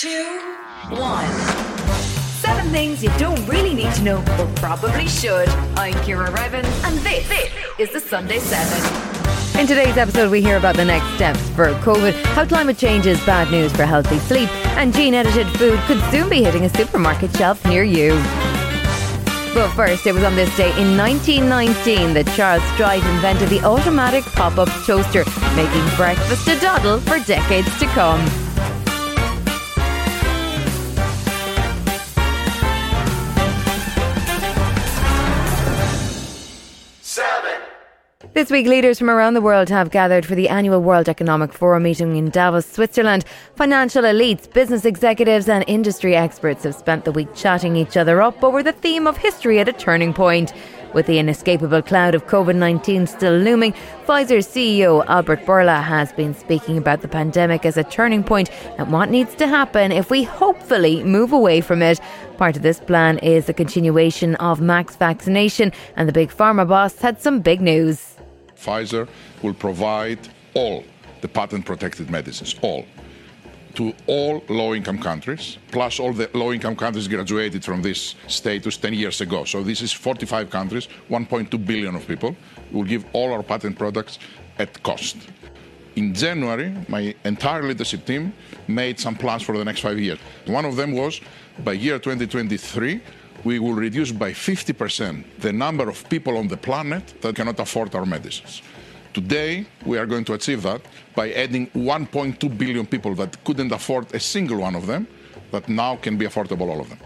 two, one. Seven things you don't really need to know, but probably should. I'm Ciara Revins, and this, this is the Sunday Seven. In today's episode, we hear about the next steps for COVID, how climate change is bad news for healthy sleep, and gene edited food could soon be hitting a supermarket shelf near you. But first, it was on this day in 1919 that Charles Strite invented the automatic pop up toaster, making breakfast a doddle for decades to come. This week, leaders from around the world have gathered for the annual World Economic Forum meeting in Davos, Switzerland. Financial elites, business executives, and industry experts have spent the week chatting each other up over the theme of history at a turning point. With the inescapable cloud of COVID 19 still looming, Pfizer's CEO Albert Bourla has been speaking about the pandemic as a turning point and what needs to happen if we hopefully move away from it. Part of this plan is the continuation of max vaccination, and the big pharma boss had some big news. Pfizer will provide all the patent protected medicines, all, to all low income countries, plus all the low income countries graduated from this status 10 years ago. So this is 45 countries, 1.2 billion of people. We'll give all our patent products at cost. In January, my entire leadership team made some plans for the next five years. One of them was by year 2023, we will reduce by 50% the number of people on the planet that cannot afford our medicines. Today, we are going to achieve that by adding 1.2 billion people that couldn't afford a single one of them, that now can be affordable, all of them.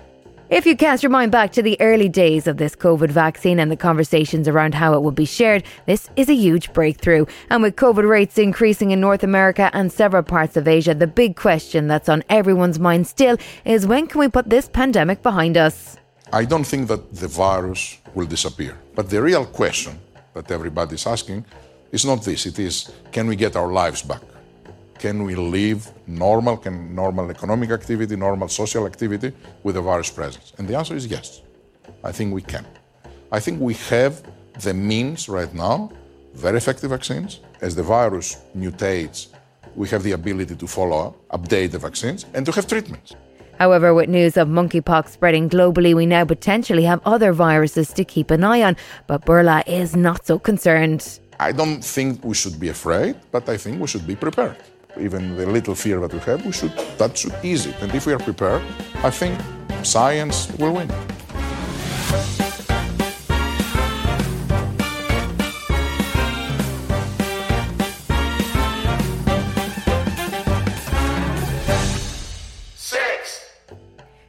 If you cast your mind back to the early days of this COVID vaccine and the conversations around how it would be shared, this is a huge breakthrough. And with COVID rates increasing in North America and several parts of Asia, the big question that's on everyone's mind still is when can we put this pandemic behind us? I don't think that the virus will disappear. But the real question that everybody is asking is not this it is can we get our lives back? Can we live normal, can normal economic activity, normal social activity with the virus presence? And the answer is yes. I think we can. I think we have the means right now, very effective vaccines. As the virus mutates, we have the ability to follow up, update the vaccines, and to have treatments. However, with news of monkeypox spreading globally, we now potentially have other viruses to keep an eye on. But Bourla is not so concerned. I don't think we should be afraid, but I think we should be prepared. Even the little fear that we have, we should that should ease it. And if we are prepared, I think science will win.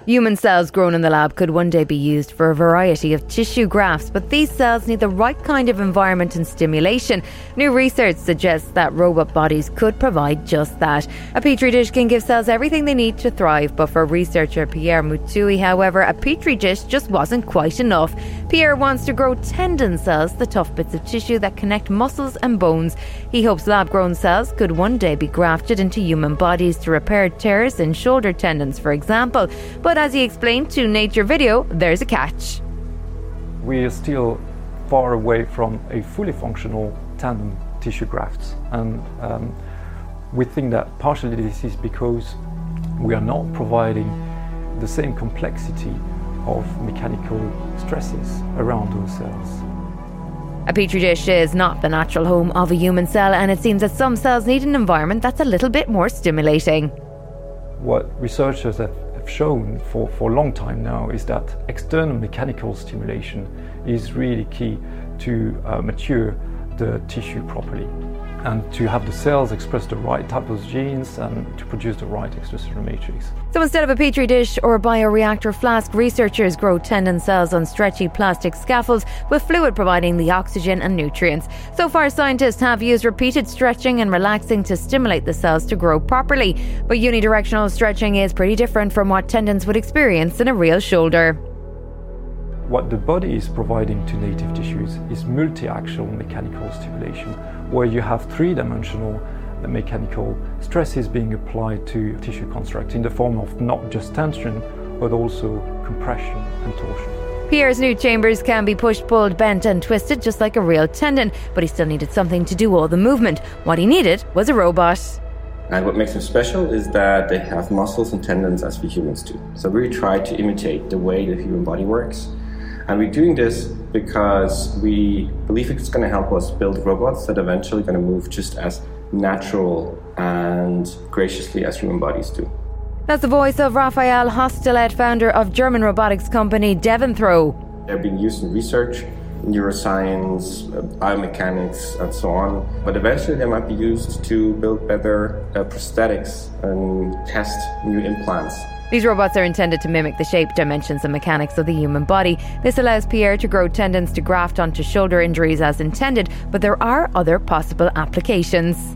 Human cells grown in the lab could one day be used for a variety of tissue grafts, but these cells need the right kind of environment and stimulation. New research suggests that robot bodies could provide just that. A petri dish can give cells everything they need to thrive, but for researcher Pierre Mouthuy, however, a petri dish just wasn't quite enough. Pierre wants to grow tendon cells, the tough bits of tissue that connect muscles and bones. He hopes lab grown cells could one day be grafted into human bodies to repair tears in shoulder tendons, for example. But but as he explained to Nature Video, there's a catch. We are still far away from a fully functional tendon tissue grafts, and um, we think that partially this is because we are not providing the same complexity of mechanical stresses around those cells. A petri dish is not the natural home of a human cell, and it seems that some cells need an environment that's a little bit more stimulating. What researchers have have shown for, for a long time now is that external mechanical stimulation is really key to uh, mature the tissue properly and to have the cells express the right type of genes and to produce the right extracellular matrix. So instead of a petri dish or a bioreactor flask, researchers grow tendon cells on stretchy plastic scaffolds with fluid providing the oxygen and nutrients. So far, scientists have used repeated stretching and relaxing to stimulate the cells to grow properly. But unidirectional stretching is pretty different from what tendons would experience in a real shoulder. What the body is providing to native tissues is multi-axial mechanical stimulation where you have three-dimensional mechanical stresses being applied to tissue construct in the form of not just tension but also compression and torsion. Pierre's new chambers can be pushed, pulled, bent, and twisted just like a real tendon, but he still needed something to do all the movement. What he needed was a robot. And what makes them special is that they have muscles and tendons as we humans do. So we try to imitate the way the human body works. And we're doing this because we believe it's going to help us build robots that are eventually going to move just as natural and graciously as human bodies do. That's the voice of Raphael Hostettler, founder of German robotics company Devanthro. They're being used in research, neuroscience, uh, biomechanics, and so on. But eventually, they might be used to build better uh, prosthetics and test new implants. These robots are intended to mimic the shape, dimensions, and mechanics of the human body. This allows Pierre to grow tendons to graft onto shoulder injuries as intended, but there are other possible applications.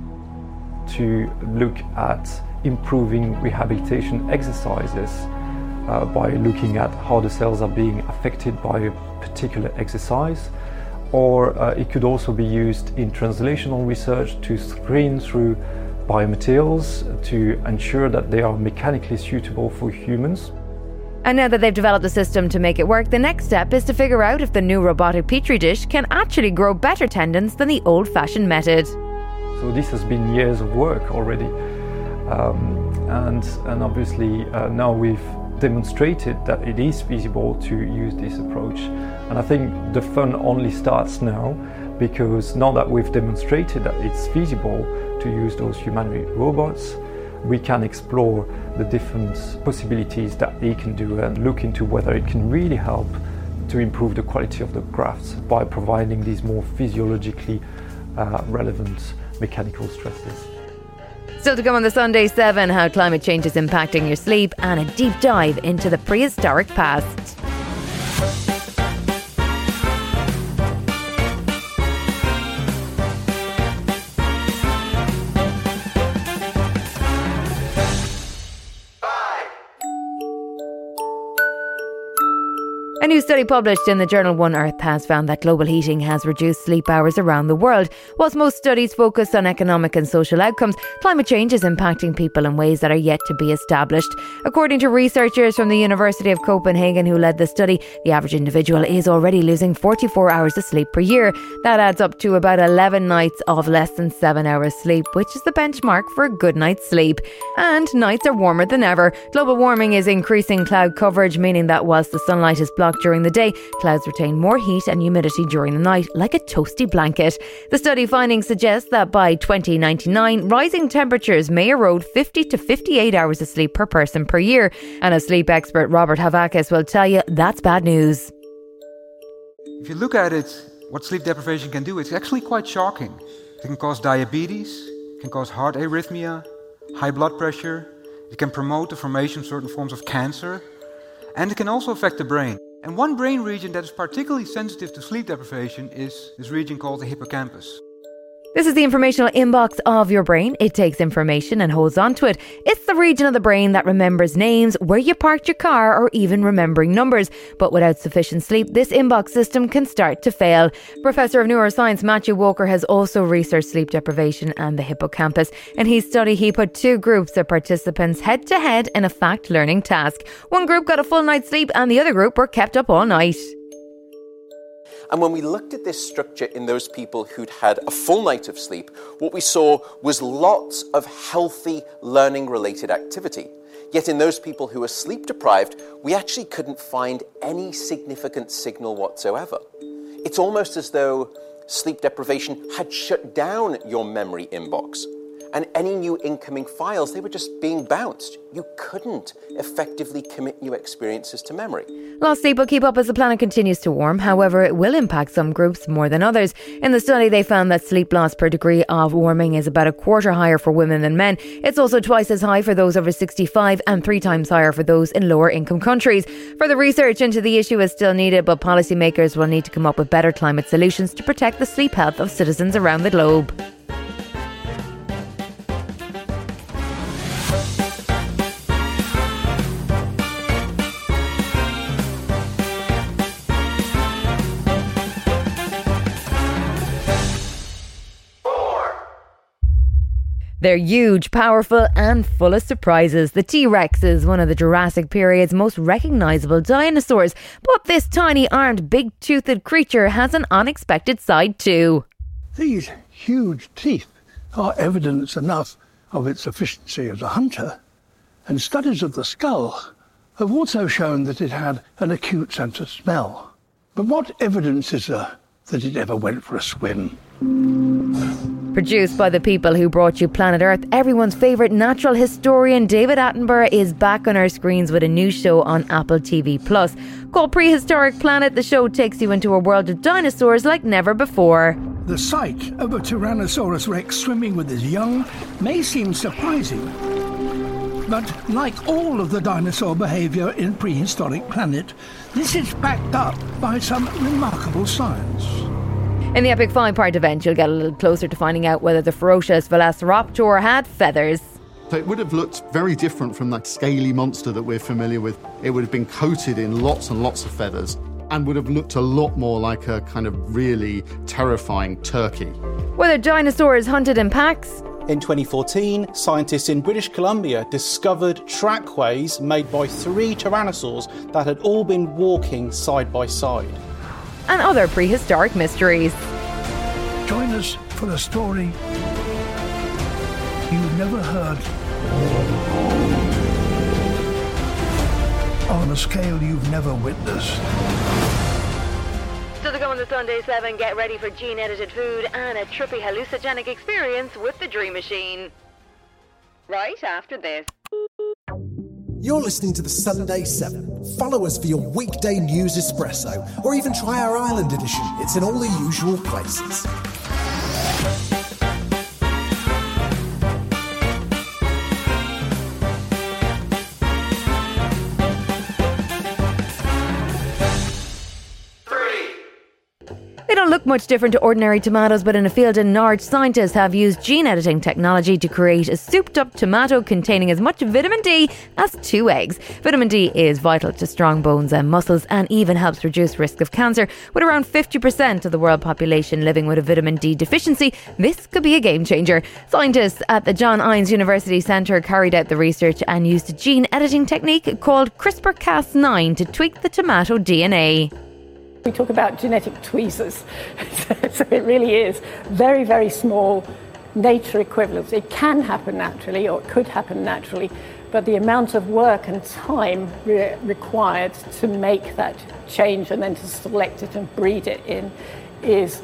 To look at improving rehabilitation exercises uh, by looking at how the cells are being affected by a particular exercise, or uh, it could also be used in translational research to screen through biomaterials to ensure that they are mechanically suitable for humans. And now that they've developed a system to make it work, the next step is to figure out if the new robotic petri dish can actually grow better tendons than the old fashioned method. So, this has been years of work already. Um, and, and obviously, uh, now we've demonstrated that it is feasible to use this approach. And I think the fun only starts now because now that we've demonstrated that it's feasible to use those humanoid robots, we can explore the different possibilities that they can do and look into whether it can really help to improve the quality of the grafts by providing these more physiologically uh, relevant mechanical stresses. Still to come on the Sunday 7 how climate change is impacting your sleep and a deep dive into the prehistoric past. New study published in the journal One Earth has found that global heating has reduced sleep hours around the world. Whilst most studies focus on economic and social outcomes, climate change is impacting people in ways that are yet to be established. According to researchers from the University of Copenhagen who led the study, the average individual is already losing 44 hours of sleep per year. That adds up to about 11 nights of less than 7 hours sleep, which is the benchmark for a good night's sleep. And nights are warmer than ever. Global warming is increasing cloud coverage, meaning that whilst the sunlight is blocked during the day, clouds retain more heat and humidity during the night, like a toasty blanket. The study findings suggest that by 2099, rising temperatures may erode 50 to 58 hours of sleep per person per year. And a sleep expert, Robbert Havekes, will tell you that's bad news. If you look at it, what sleep deprivation can do, it's actually quite shocking. It can cause diabetes, it can cause heart arrhythmia, high blood pressure, it can promote the formation of certain forms of cancer, and it can also affect the brain. And one brain region that is particularly sensitive to sleep deprivation is this region called the hippocampus. This is the informational inbox of your brain. It takes information and holds onto it. It's the region of the brain that remembers names, where you parked your car, or even remembering numbers. But without sufficient sleep, this inbox system can start to fail. Professor of Neuroscience Matthew Walker has also researched sleep deprivation and the hippocampus. In his study, he put two groups of participants head to head in a fact learning task. One group got a full night's sleep, and the other group were kept up all night. And when we looked at this structure in those people who'd had a full night of sleep, what we saw was lots of healthy learning related activity. Yet in those people who were sleep deprived, we actually couldn't find any significant signal whatsoever. It's almost as though sleep deprivation had shut down your memory inbox and any new incoming files, they were just being bounced. You couldn't effectively commit new experiences to memory. Sleep will keep up as the planet continues to warm. However, it will impact some groups more than others. In the study, they found that sleep loss per degree of warming is about a quarter higher for women than men. It's also twice as high for those over 65 and three times higher for those in lower income countries. Further research into the issue is still needed, but policymakers will need to come up with better climate solutions to protect the sleep health of citizens around the globe. They're huge, powerful, and full of surprises. The T Rex is one of the Jurassic period's most recognizable dinosaurs, but this tiny armed, big toothed creature has an unexpected side too. These huge teeth are evidence enough of its efficiency as a hunter, and studies of the skull have also shown that it had an acute sense of smell. But what evidence is there that it ever went for a swim? Produced by the people who brought you Planet Earth, everyone's favourite natural historian David Attenborough is back on our screens with a new show on Apple TV Plus. Called Prehistoric Planet, the show takes you into a world of dinosaurs like never before. The sight of a Tyrannosaurus rex swimming with his young may seem surprising. But like all of the dinosaur behaviour in Prehistoric Planet, this is backed up by some remarkable science. In the epic five part event, you'll get a little closer to finding out whether the ferocious Velociraptor had feathers. So it would have looked very different from that scaly monster that we're familiar with. It would have been coated in lots and lots of feathers and would have looked a lot more like a kind of really terrifying turkey. Whether dinosaurs hunted in packs. In 2014, scientists in British Columbia discovered trackways made by three tyrannosaurs that had all been walking side by side. And other prehistoric mysteries. Join us for a story you've never heard. On a scale you've never witnessed. Still to come on the Sunday 7, get ready for gene edited food and a trippy hallucinogenic experience with the Dream Machine. Right after this. You're listening to the Sunday 7. Follow us for your weekday news espresso, or even try our Ireland edition. It's in all the usual places. Much different to ordinary tomatoes, but in a field in Norwich, scientists have used gene editing technology to create a souped up tomato containing as much vitamin D as two eggs. Vitamin D is vital to strong bones and muscles and even helps reduce risk of cancer. With around 50% of the world population living with a vitamin D deficiency, this could be a game changer. Scientists at the John Innes University Centre carried out the research and used a gene editing technique called CRISPR Cas9 to tweak the tomato DNA. We talk about genetic tweezers. so it really is very, very small nature equivalents. It can happen naturally, or it could happen naturally, but the amount of work and time re- required to make that change and then to select it and breed it in is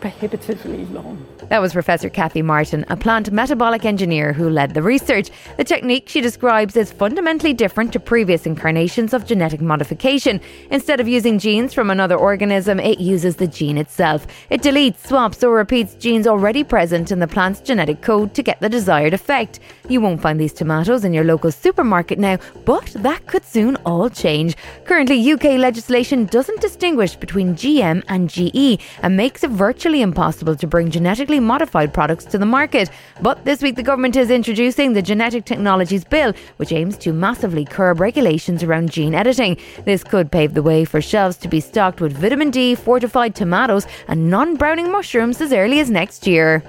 prohibitively long. That was Professor Cathie Martin, a plant metabolic engineer who led the research. The technique she describes is fundamentally different to previous incarnations of genetic modification. Instead of using genes from another organism, it uses the gene itself. It deletes, swaps, or repeats genes already present in the plant's genetic code to get the desired effect. You won't find these tomatoes in your local supermarket now, but that could soon all change. Currently, UK legislation doesn't distinguish between GM and GE and makes it virtually impossible to bring genetically modified products to the market. But this week, the government is introducing the Genetic Technologies Bill, which aims to massively curb regulations around gene editing. This could pave the way for shelves to be stocked with vitamin D, fortified tomatoes, and non browning mushrooms as early as next year.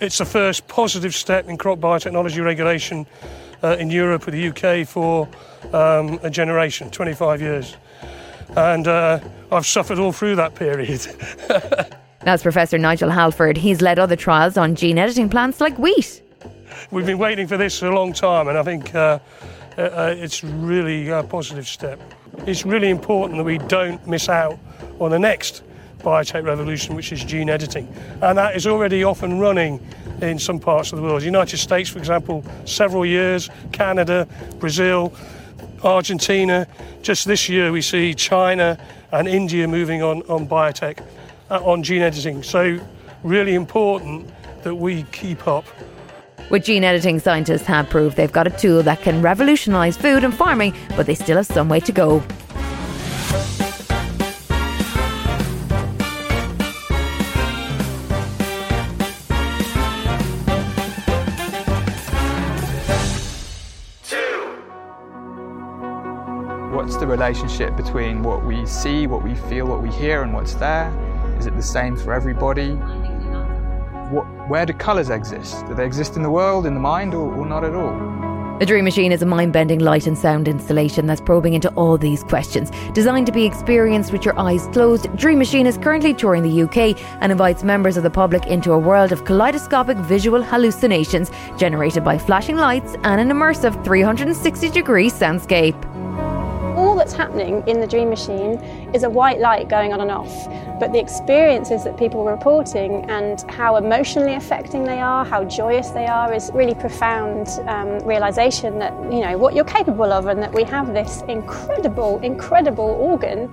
It's the first positive step in crop biotechnology regulation uh, in Europe or the UK for um, a generation, 25 years. And uh, I've suffered all through that period. That's Professor Nigel Halford. He's led other trials on gene editing plants like wheat. We've been waiting for this for a long time, and I think uh, uh, it's really a positive step. It's really important that we don't miss out on the next biotech revolution, which is gene editing. And that is already off and running in some parts of the world. The United States, for example, several years, Canada, Brazil, Argentina. Just this year, we see China and India moving on, on biotech, uh, Uh, on gene editing. So, really important that we keep up. With gene editing, scientists have proved they've got a tool that can revolutionise food and farming, but they still have some way to go. What's the relationship between what we see, what we feel, what we hear, and what's there? Is it the same for everybody? What, where do colours exist? Do they exist in the world, in the mind, or, or not at all? The Dream Machine is a mind bending light and sound installation that's probing into all these questions. Designed to be experienced with your eyes closed, Dream Machine is currently touring the UK and invites members of the public into a world of kaleidoscopic visual hallucinations generated by flashing lights and an immersive 360 degree soundscape all that's happening in the dream machine is a white light going on and off. But the experiences that people are reporting and how emotionally affecting they are, how joyous they are, is really profound um, realization that you know what you're capable of, and that we have this incredible, incredible organ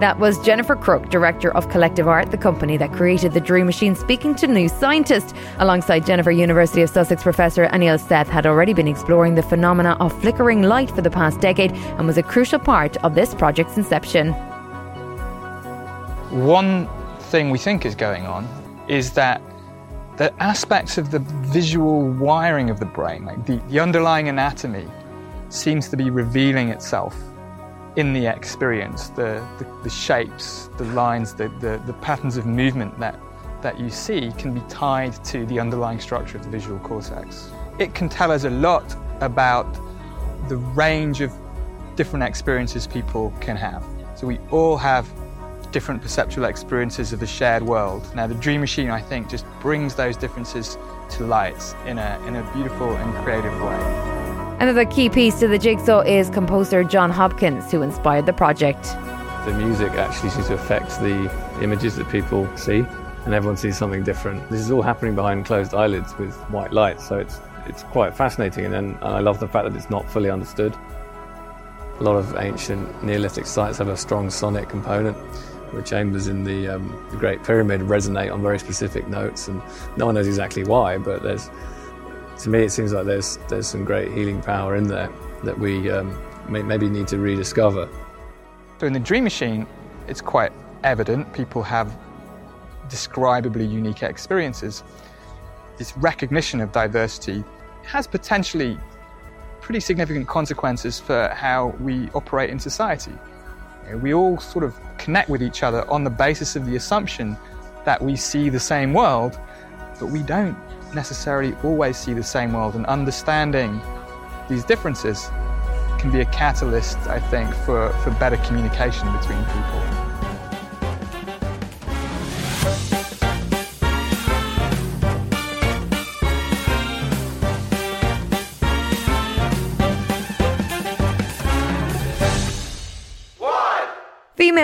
that was Jennifer Crook, director of Collective Art, the company that created the Dream Machine, speaking to New Scientist. Alongside Jennifer, University of Sussex professor Anil Seth had already been exploring the phenomena of flickering light for the past decade and was a crucial part of this project's inception. One thing we think is going on is that the aspects of the visual wiring of the brain, like the, the underlying anatomy, seems to be revealing itself in the experience, the, the, the shapes, the lines, the, the, the, patterns of movement that, that you see can be tied to the underlying structure of the visual cortex. It can tell us a lot about the range of different experiences people can have. So we all have different perceptual experiences of the shared world. Now the Dream Machine, I think, just brings those differences to light in a, in a beautiful and creative way. Another key piece to the jigsaw is composer Jon Hopkins, who inspired the project. The music actually seems to affect the images that people see, and everyone sees something different. This is all happening behind closed eyelids with white light, so it's it's quite fascinating. And, and I love the fact that it's not fully understood. A lot of ancient Neolithic sites have a strong sonic component The chambers in the, um, the Great Pyramid resonate on very specific notes, and no one knows exactly why, but there's to me, it seems like there's there's some great healing power in there that we um, may, maybe need to rediscover. So in the Dream Machine, it's quite evident people have describably unique experiences. This recognition of diversity has potentially pretty significant consequences for how we operate in society. We all sort of connect with each other on the basis of the assumption that we see the same world, but we don't necessarily always see the same world, and understanding these differences can be a catalyst, I think, for, for better communication between people.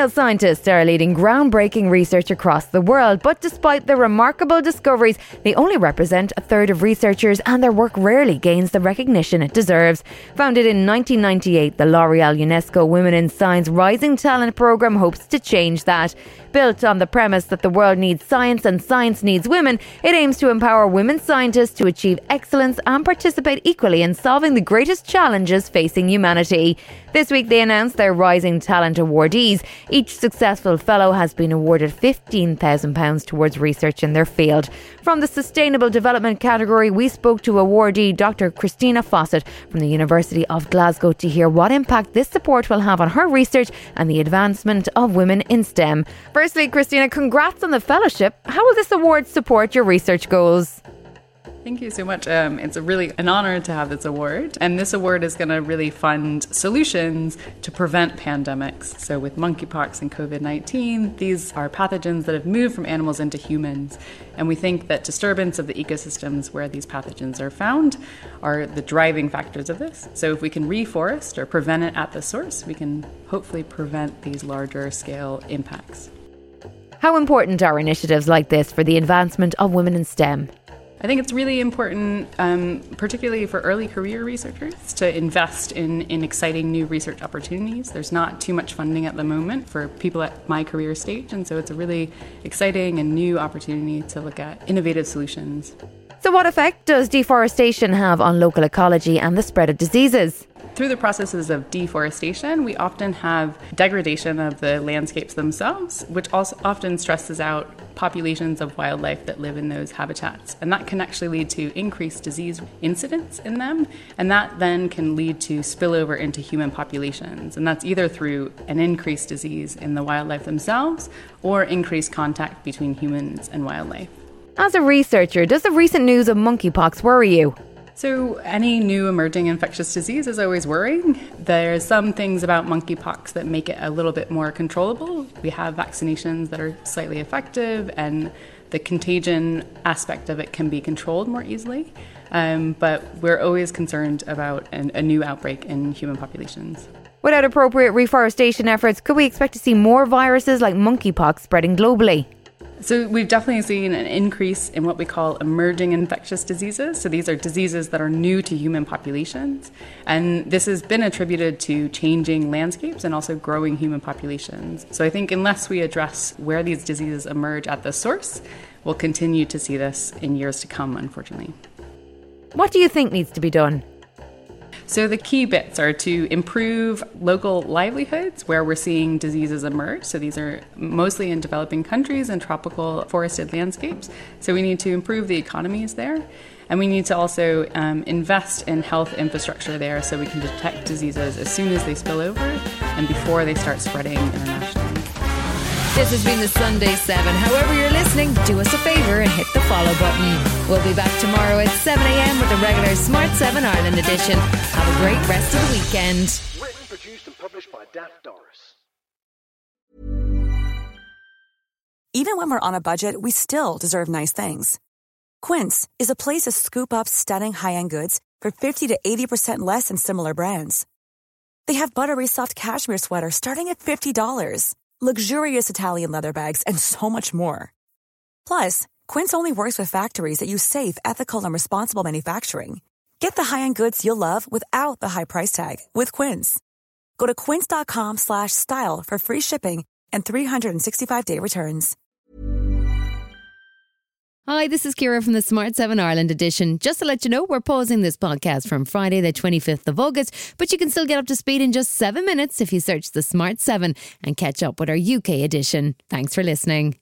Female scientists are leading groundbreaking research across the world, but despite their remarkable discoveries, they only represent a third of researchers and their work rarely gains the recognition it deserves. Founded in 1998, the L'Oreal UNESCO Women in Science Rising Talent Programme hopes to change that. Built on the premise that the world needs science and science needs women, it aims to empower women scientists to achieve excellence and participate equally in solving the greatest challenges facing humanity. This week, they announced their Rising Talent awardees. Each successful fellow has been awarded £15,000 towards research in their field. From the Sustainable Development category, we spoke to awardee Dr. Christina Faust from the University of Glasgow to hear what impact this support will have on her research and the advancement of women in STEM. Firstly, Christina, congrats on the fellowship. How will this award support your research goals? Thank you so much. Um, it's a really an honor to have this award, and this award is going to really fund solutions to prevent pandemics. So, with monkeypox and COVID 19, these are pathogens that have moved from animals into humans, and we think that disturbance of the ecosystems where these pathogens are found are the driving factors of this. So, if we can reforest or prevent it at the source, we can hopefully prevent these larger scale impacts. How important are initiatives like this for the advancement of women in STEM? I think it's really important, um, particularly for early career researchers, to invest in, in exciting new research opportunities. There's not too much funding at the moment for people at my career stage, and so it's a really exciting and new opportunity to look at innovative solutions. So, what effect does deforestation have on local ecology and the spread of diseases? Through the processes of deforestation, we often have degradation of the landscapes themselves, which also often stresses out populations of wildlife that live in those habitats. And that can actually lead to increased disease incidence in them, and that then can lead to spillover into human populations. And that's either through an increased disease in the wildlife themselves or increased contact between humans and wildlife. As a researcher, does the recent news of monkeypox worry you? So, any new emerging infectious disease is always worrying. There's some things about monkeypox that make it a little bit more controllable. We have vaccinations that are slightly effective, and the contagion aspect of it can be controlled more easily. Um, but we're always concerned about an, a new outbreak in human populations. Without appropriate reforestation efforts, could we expect to see more viruses like monkeypox spreading globally? So, we've definitely seen an increase in what we call emerging infectious diseases. So, these are diseases that are new to human populations. And this has been attributed to changing landscapes and also growing human populations. So, I think unless we address where these diseases emerge at the source, we'll continue to see this in years to come, unfortunately. What do you think needs to be done? So, the key bits are to improve local livelihoods where we're seeing diseases emerge. So, these are mostly in developing countries and tropical forested landscapes. So, we need to improve the economies there. And we need to also um, invest in health infrastructure there so we can detect diseases as soon as they spill over and before they start spreading internationally. This has been the Sunday 7. However, you're listening, do us a favour and hit the follow button. We'll be back tomorrow at 7am with the regular Smart 7 Ireland edition. Have a great rest of the weekend. Written, produced, and published by Daft Doris. Even when we're on a budget, we still deserve nice things. Quince is a place to scoop up stunning high end goods for 50 to 80% less than similar brands. They have buttery soft cashmere sweaters starting at $50, luxurious Italian leather bags, and so much more. Plus, Quince only works with factories that use safe, ethical, and responsible manufacturing. Get the high-end goods you'll love without the high price tag with Quince. Go to quince.com slash style for free shipping and 365-day returns. Hi, this is Kira from the Smart 7 Ireland edition. Just to let you know, we're pausing this podcast from Friday, the 25th of August, but you can still get up to speed in just seven minutes if you search the Smart 7 and catch up with our UK edition. Thanks for listening.